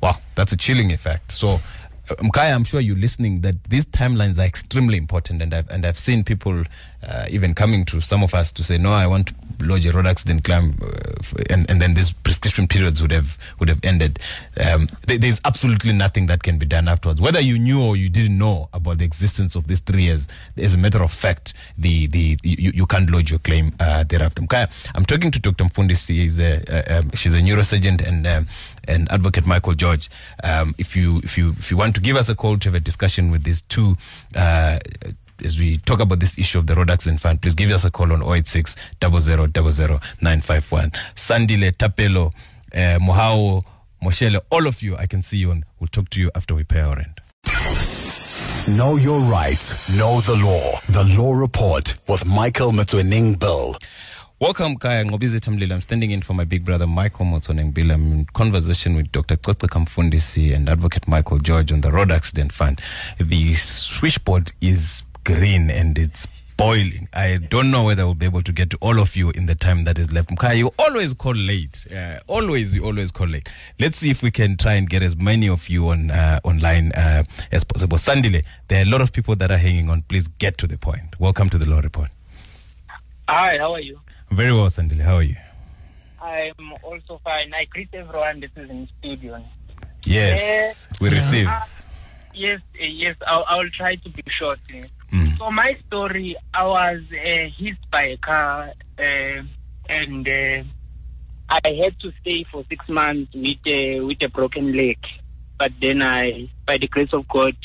Wow, that's a chilling effect. So, Mkaya, I'm sure you're listening that these timelines are extremely important, and I've and I've seen people uh, even coming to some of us to say, "No, I want to lodge a road accident claim," uh, and and then these prescription periods would have would have ended. Um, there- there's absolutely nothing that can be done afterwards, whether you knew or you didn't know about the existence of these three years. As a matter of fact, the the you, you can't lodge your claim uh, thereafter. Mkaya, I'm talking to Dr. Mfundisi. He's a, um, she's a neurosurgeon and um, and Advocate Michael Jorge. Um, if you if you if you want to give us a call to have a discussion with these two. Uh, as we talk about this issue of the road accident fund, please give us a call on 086 0000 951. Sandile, Tapelo, uh, Mohao, Moshele, all of you, I can see you and we'll talk to you after we pay our rent. Know your rights. Know the law. The Law Report with Michael Motsoeneng Bill. Welcome, Kaya Nqobizitha Mlilo. I'm standing in for my big brother Michael Motsoeneng Bill. I'm in conversation with Dr. Coceka Mfundisi and Advocate Michael Jorge on the Road Accident Fund. The switchboard is green and it's boiling. I don't know whether we'll be able to get to all of you in the time that is left. Mkaya, you always call late. Uh, always, you always call late. Let's see if we can try and get as many of you on uh, online uh, as possible. Sandile, there are a lot of people that are hanging on. Please get to the point. Welcome to the Law Report. Hi, how are you? Very well, Sandile. How are you? I'm also fine. I greet everyone. This is in studio. Yes, we receive. Uh, yes, uh, yes. I'll, I'll try to be short. uh. Mm. So my story, I was uh, hit by a car, uh, and uh, I had to stay for six months with uh, with a broken leg. But then I, by the grace of God,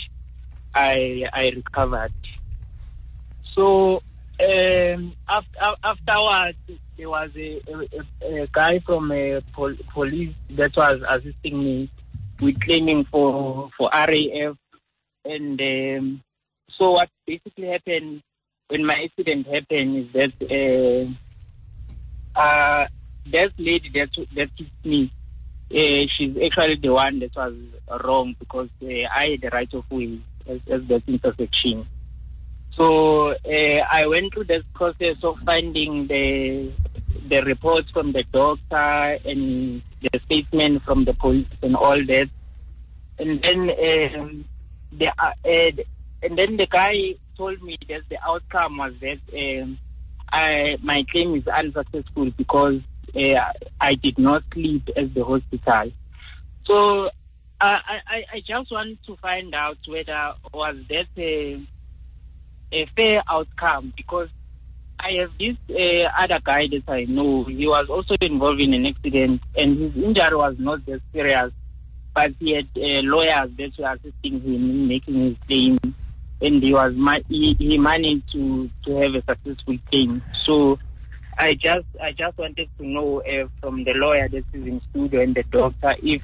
I I recovered. So um, after, afterwards, there was a, a, a guy from a pol- police that was assisting me with claiming for for RAF, and um, so what basically happened when my accident happened is that uh, uh, that lady that that hit me, uh, she's actually the one that was wrong because uh, I had the right of way as, as that intersection. So uh, I went through this process of finding the the reports from the doctor and the statement from the police and all that, and then um, the uh, uh, and then the guy told me that the outcome was that um, I my claim is unsuccessful because uh, I did not sleep at the hospital. So I, I, I just want to find out whether was that a, a fair outcome because I have this uh, other guy that I know. He was also involved in an accident and his injury was not that serious, but he had uh, lawyers that were assisting him in making his claim, and he was ma- he, he managed to to have a successful claim. So. I just I just wanted to know uh, from the lawyer that is in studio and the doctor if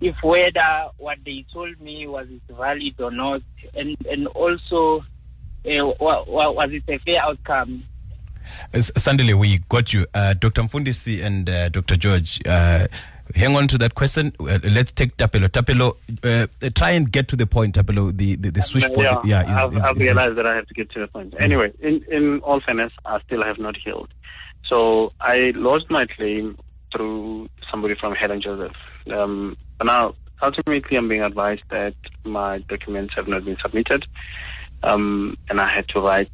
if whether what they told me was valid or not, and and also was it a fair outcome? Uh, Sandile, we got you. Uh, Dr. Mfundisi and uh, Dr. Jorge, uh, hang on to that question. Uh, let's take Tapelo. Tapelo, uh, try and get to the point, Tapelo. The, the, the switchboard. yeah, is- I've, is- I've is- realized that I have to get to the point. Anyway, in, in all fairness, I still have not healed. So I lost my claim through somebody from Helen Joseph. Um, but now, ultimately, I'm being advised that my documents have not been submitted. Um, and I had to write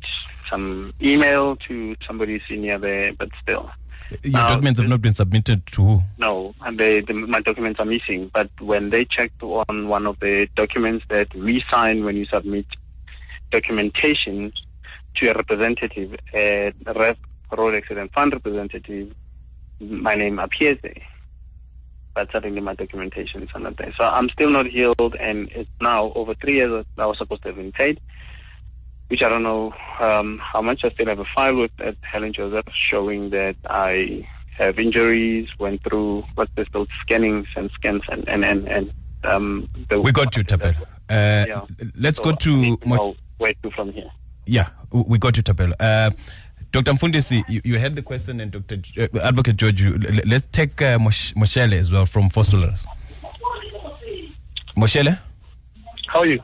some email to somebody senior there, but still. Your Now, documents have not been submitted to who? No, and they, the, my documents are missing. But when they checked on one of the documents that we sign when you submit documentation to a representative, a rep, road accident fund representative, my name appears there. But suddenly my documentation is not there. So I'm still not healed, and it's now over three years that I was supposed to have been paid, which I don't know um, how much. I still have a file with at Helen Joseph showing that I have injuries, went through what's this called scannings and scans and and and, and um. The, We got you, Tapelo. Uh, Yeah. Let's So go to. to Mo- where to from here. Yeah, we got you, Tapelo. Uh, Dr. Mfundisi, you, you had the question, and Dr. J- uh, Advocate Jorge, you, l- let's take uh, Mosh- Moshele as well from Vosloorus. Moshele? How are you?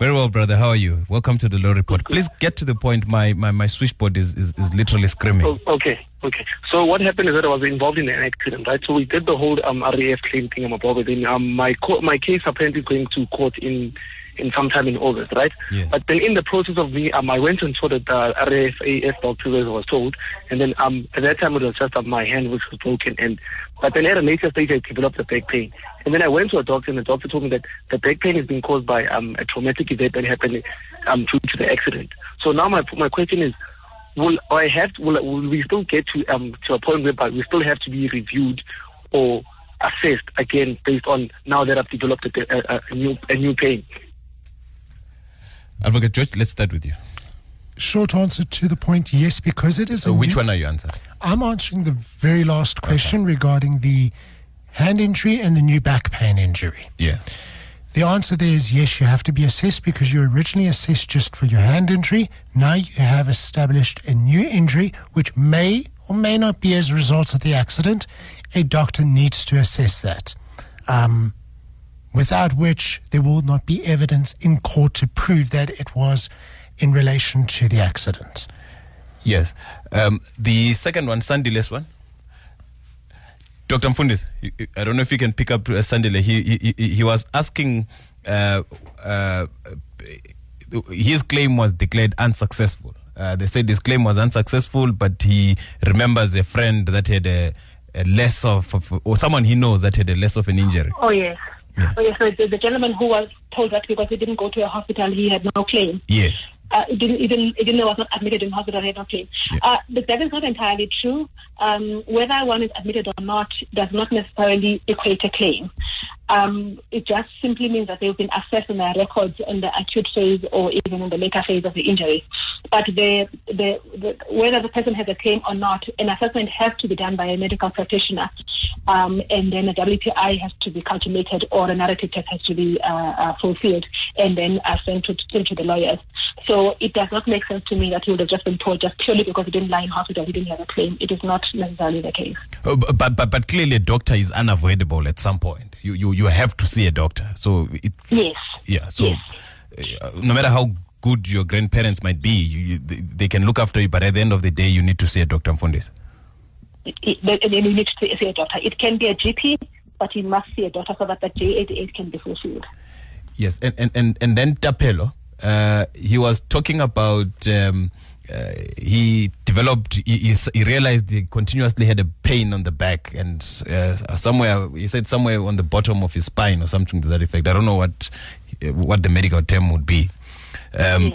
Very well, brother. How are you? Welcome to the Law Report. Please get to the point. My my, my switchboard is, is, is literally screaming. Oh, okay, okay. So what happened is that I was involved in an accident, right? So we did the whole um, RAF claim thing. I'm about then um, my co- my case apparently is going to court in in sometime in August, right? Yes. But then in the process of me, um, I went and saw the uh, RAF doctor as I was told, and then um, at that time it was just um, my hand which was broken, and but then at a later stage I developed a back pain, and then I went to a doctor, and the doctor told me that the back pain has been caused by um, a traumatic event that happened um, due to the accident. So now my my question is, will I have will, will we still get to um to a point whereby we still have to be reviewed or assessed again based on now that I've developed a, a, a new a new pain? Advocate Jorge, let's start with you. Short answer to the point, yes, because it is. So, a which new- one are you answering? I'm answering the very last question regarding the hand injury and the new back pain injury. Yes. The answer there is yes, you have to be assessed because you originally assessed just for your hand injury. Now you have established a new injury which may or may not be as a result of the accident. A doctor needs to assess that. Um, without which there will not be evidence in court to prove that it was in relation to the accident. Yes. Um, the second one, Sandile's one. Dr. Mfundis, you- you- I don't know if you can pick up uh, Sandile. He, he, he, he was asking, uh, uh, his claim was declared unsuccessful. Uh, they said his claim was unsuccessful, but he remembers a friend that had a, a less of, of, or someone he knows that had a less of an injury. Oh yes. Oh yes. So the, the gentleman who was told that because he didn't go to a hospital, he had no claim. Yes. Uh, it didn't even even though was not admitted in hospital, he had no claim. Uh, but that is not entirely true. Um, whether one is admitted or not does not necessarily equate a claim. Um, it just simply means that they've been assessed in their records in the acute phase or even in the later phase of the injury. But the, the, the, whether the person has a claim or not, an assessment has to be done by a medical practitioner, um, and then a WPI has to be calculated or a narrative test has to be uh, uh, fulfilled, and then uh, sent to, sent to the lawyers. So it does not make sense to me that he would have just been told just purely because he didn't lie in hospital, he didn't have a claim. It is not necessarily the case. Bu- But, but, but clearly, a doctor is unavoidable at some point. You, you, you have to see a doctor. So, it, Yes. yeah, so uh, no matter how good your grandparents might be, you, you, they, can look after you, but at the end of the day, you need to see a doctor, Mfundis. It, it, and you need to see a doctor. It can be a GP, but you must see a doctor so that the J88 can be fulfilled. Yes, and and and, and then Tapelo, uh, he was talking about. Um, uh, he developed. He, he, he realized he continuously had a pain on the back, and uh, somewhere he said somewhere on the bottom of his spine or something to that effect. I don't know what what the medical term would be. Um,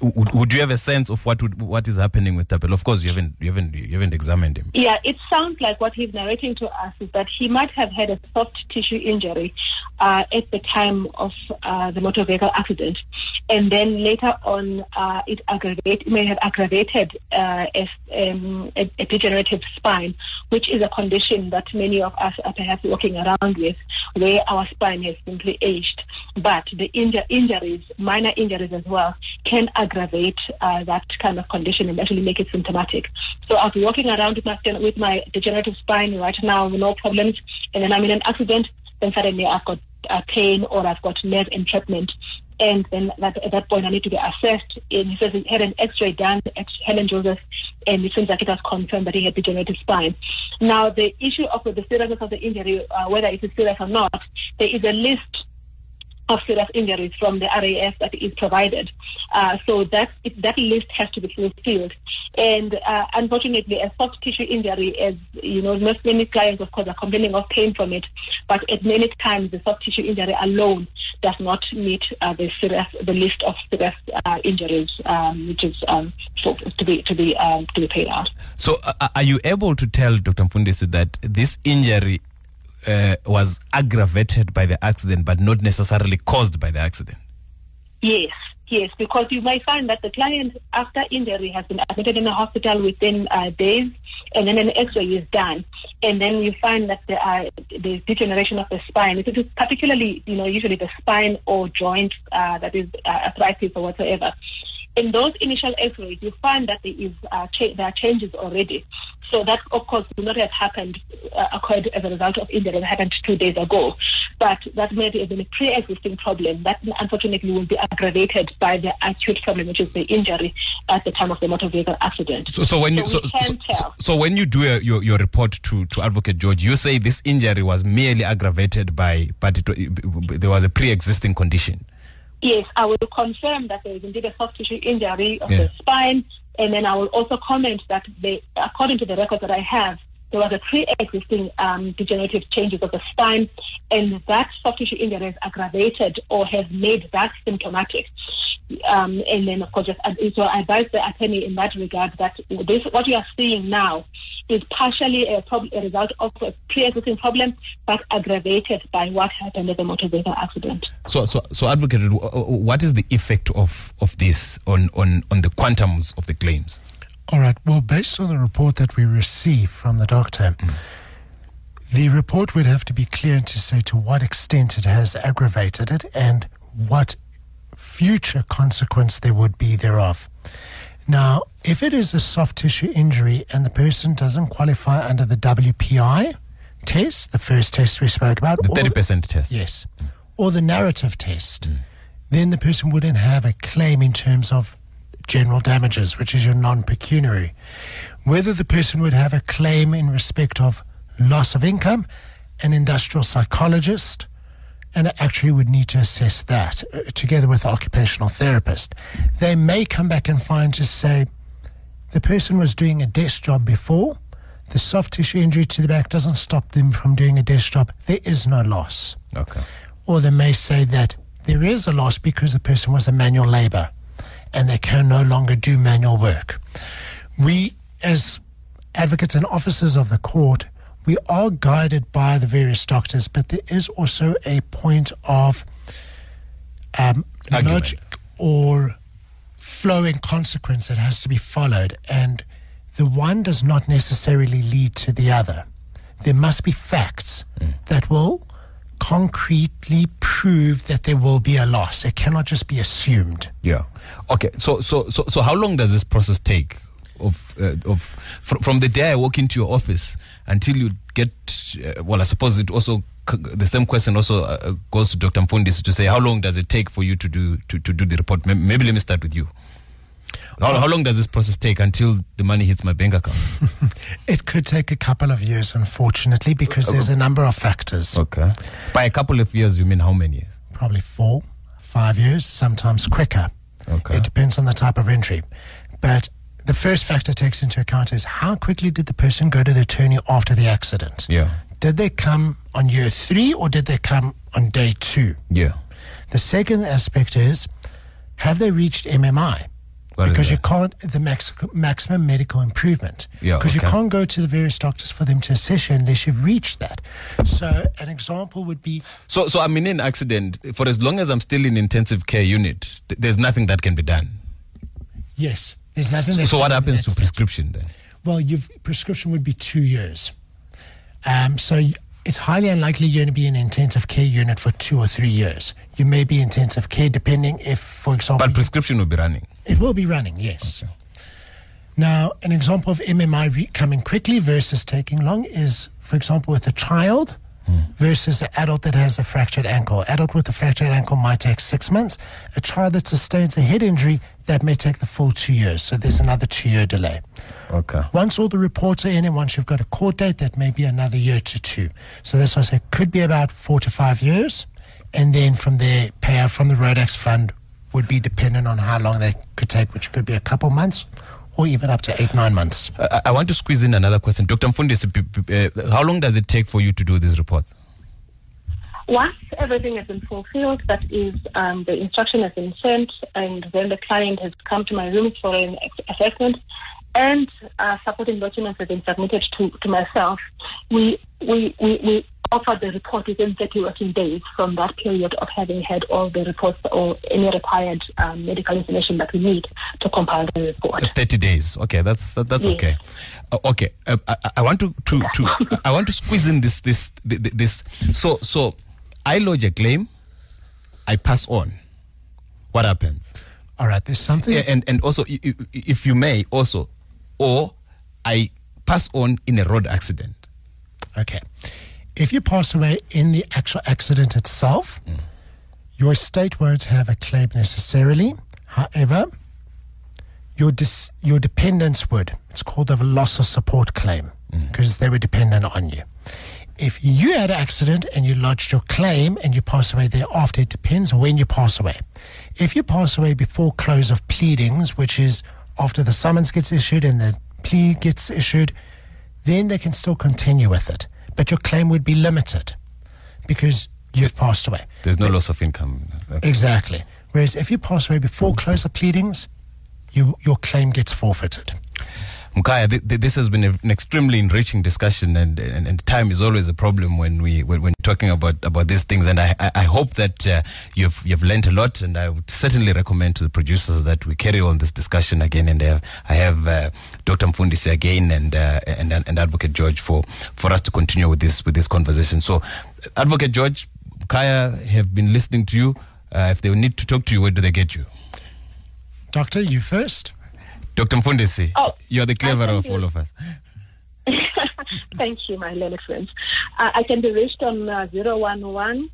would, would you have a sense of what would, what is happening with Tapelo? Of course, you haven't you haven't you haven't examined him. Yeah, it sounds like what he's narrating to us is that he might have had a soft tissue injury uh, at the time of uh, the motor vehicle accident, and then later on uh, it aggravate may have aggravated uh, as, um, a, a degenerative spine, which is a condition that many of us are perhaps walking around with, where our spine has simply aged. But the inju- injuries, minor injuries as well, can aggravate uh, that kind of condition and actually make it symptomatic. So I'll be walking around with my, with my degenerative spine right now, with no problems, and then I'm in an accident, then suddenly I've got uh, pain or I've got nerve entrapment. And then that, at that point, I need to be assessed. And he says he had an X-ray done at Helen Joseph, and it seems like it was confirmed that he had degenerative spine. Now, the issue of the seriousness of the injury, uh, whether it is serious or not, there is a list of serious injuries from the RAF that is provided. Uh, so that that list has to be fulfilled. And uh, unfortunately, a soft tissue injury, as you know, most many clients, of course, are complaining of pain from it. But at many times, the soft tissue injury alone does not meet uh, the serious, the list of serious uh, injuries, um, which is um, for, to be to be um, to be paid out. So, uh, are you able to tell Dr. Mfundisi that this injury uh, was aggravated by the accident, but not necessarily caused by the accident? Yes, yes, because you may find that the client, after injury, has been admitted in a hospital within uh, days, and then an X-ray is done, and then you find that there are the degeneration of the spine. It is particularly, you know, usually the spine or joint uh, that is uh, arthritis or whatsoever. In those initial X-rays, you find that there is uh, cha- there are changes already. So that, of course, would not have happened uh, occurred as a result of injury that happened two days ago. But that may have been a pre-existing problem that unfortunately will be aggravated by the acute problem, which is the injury at the time of the motor vehicle accident. So, so when you so, so, so, can so, tell. so when you do a, your your report to to Advocate Jorge, you say this injury was merely aggravated by, but it, there was a pre-existing condition. Yes, I will confirm that there is indeed a soft tissue injury of Yeah. the spine, and then I will also comment that they, according to the records that I have, there was a pre-existing um, degenerative changes of the spine, and that soft tissue injury has aggravated or has made that symptomatic. Um, and then, of course, just, uh, so I advise the attorney in that regard that this, what you are seeing now is partially a, prob- a result of a pre-existing problem, but aggravated by what happened at the motor vehicle accident. So, so, so, Advocate, wh- wh- what is the effect of of this on on on the quantums of the claims? All right. Well, based on the report that we received from the doctor, the report would have to be clear to say to what extent it has aggravated it and what future consequence there would be thereof. Now, if it is a soft tissue injury and the person doesn't qualify under the WPI test, the first test we spoke about, The thirty percent test. Yes. Or the narrative test. Mm. Then the person wouldn't have a claim in terms of general damages, which is your non pecuniary. Whether the person would have a claim in respect of loss of income, an industrial psychologist, and actually would need to assess that uh, together with the occupational therapist. They may come back and find to say the person was doing a desk job before. The soft tissue injury to the back doesn't stop them from doing a desk job. There is no loss. Okay. Or they may say that there is a loss because the person was a manual labor and they can no longer do manual work. We, as advocates and officers of the court, we are guided by the various doctors, but there is also a point of um, logic or flow and consequence that has to be followed, and the one does not necessarily lead to the other. There must be facts that will concretely prove that there will be a loss. It cannot just be assumed. Yeah. Okay. So, so, so, so, how long does this process take of uh, of fr- from the day I walk into your office until you get uh, well, I suppose it also the same question also uh, goes to Dr. Mfundis to say how long does it take for you to do to, to do the report? Maybe let me start with you. How, how long does this process take until the money hits my bank account? [laughs] It could take a couple of years, unfortunately, because there's a number of factors. Okay. By a couple of years, you mean how many years? Probably four, five years, sometimes quicker. Okay. It depends on the type of entry. But the first factor takes into account is how quickly did the person go to the attorney after the accident? Yeah. Did they come on year three or did they come on day two? Yeah. The second aspect is have they reached MMI? What because you can't, the max, maximum medical improvement. Yeah, Because you can't go to the various doctors for them to assess you unless you've reached that. So, an example would be So, so I'm in an accident. For as long as I'm still in intensive care unit, th- there's nothing that can be done. yes, there's nothing So, so what happens to prescription then? Well, your prescription would be two years. Um, so it's highly unlikely you're going to be in intensive care unit for two or three years. You may be intensive care depending if, for example, But prescription will be running. it will be running, yes. Now, an example of MMI re- coming quickly versus taking long is, for example, with a child versus an adult that has a fractured ankle. Adult with a fractured ankle might take six months. A child that sustains a head injury, that may take the full two years. So there's another two year delay. Okay. Once all the reports are in and once you've got a court date, that may be another year to two. So that's why I say it could be about four to five years. And then from there, payout from the Road Accident fund would be dependent on how long they could take, which could be a couple months or even up to eight, nine months. I, I want to squeeze in another question. Dr. Mfundis, p- p- uh, how long does it take for you to do this report? Once everything has been fulfilled, that is, um, the instruction has been sent, and then the client has come to my room for an assessment, and uh, supporting documents have been submitted to, to myself, we, we, we, we offer the report within 30 working days from that period of having had all the reports or any required um, medical information that we need to compile the report. Uh, 30 days. Okay, that's that, that's Yes. okay. Uh, okay, uh, I, I want to to, to [laughs] I want to squeeze in this this th- th- this. So so I lodge a claim, I pass on. What happens? All right, there's something. And and also i- i- if you may also, or I pass on in a road accident. Okay. If you pass away in the actual accident itself, your estate won't have a claim necessarily. However, your dis- your dependents would. It's called a loss of support claim mm. because they were dependent on you. If you had an accident and you lodged your claim and you pass away thereafter, it depends when you pass away. If you pass away before close of pleadings, which is after the summons gets issued and the plea gets issued, then they can still continue with it. But your claim would be limited because you've passed away. There's no loss of income. Okay. Exactly. Whereas if you pass away before close of pleadings, you, your claim gets forfeited. Mukaya, th- th- this has been an extremely enriching discussion, and, and, and time is always a problem when we when, when talking about, about these things. And I, I, hope that uh, you've you've learned a lot, and I would certainly recommend to the producers that we carry on this discussion again. And uh, I have uh, Dr. Mfundisi again and, uh, and and Advocate Jorge for for us to continue with this with this conversation. So, Advocate Jorge, Mukaya have been listening to you. Uh, if they need to talk to you, where do they get you? Doctor, you first. Dr. Mfundisi, Oh, you're the cleverer of all of us. [laughs] Thank you, my learned friends. Uh, I can be reached on uh, 011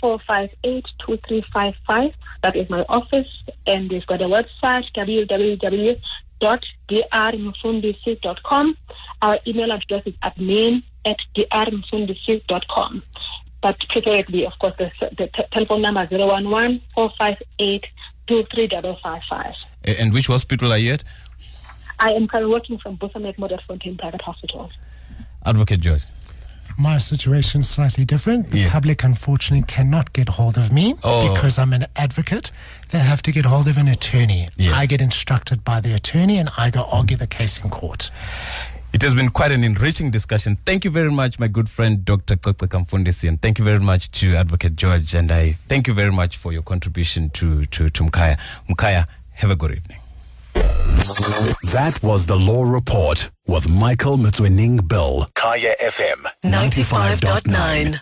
458 2355. That is my office. And we've got a website, www.drmfundisi.com. Our email address is admin at drmfundisi.com. But preferably, of course, the, the t- telephone number is 011 458 2355. A- And which hospital are you at? I am currently working from Busamed Modderfontein Private Hospital. Advocate Jorge. My situation is slightly different. The Yeah. public, unfortunately, cannot get hold of me Oh. because I'm an advocate. They have to get hold of an attorney. Yes. I get instructed by the attorney and I go argue the case in court. It has been quite an enriching discussion. Thank you very much, my good friend, Dr. Coceka Mfundisi, and thank you very much to Advocate Jorge. And I thank you very much for your contribution to, to, to Mkaya. Mkaya, have a good evening. That was the Law Report with Michael Motsoeneng Bill. Kaya FM 95.9.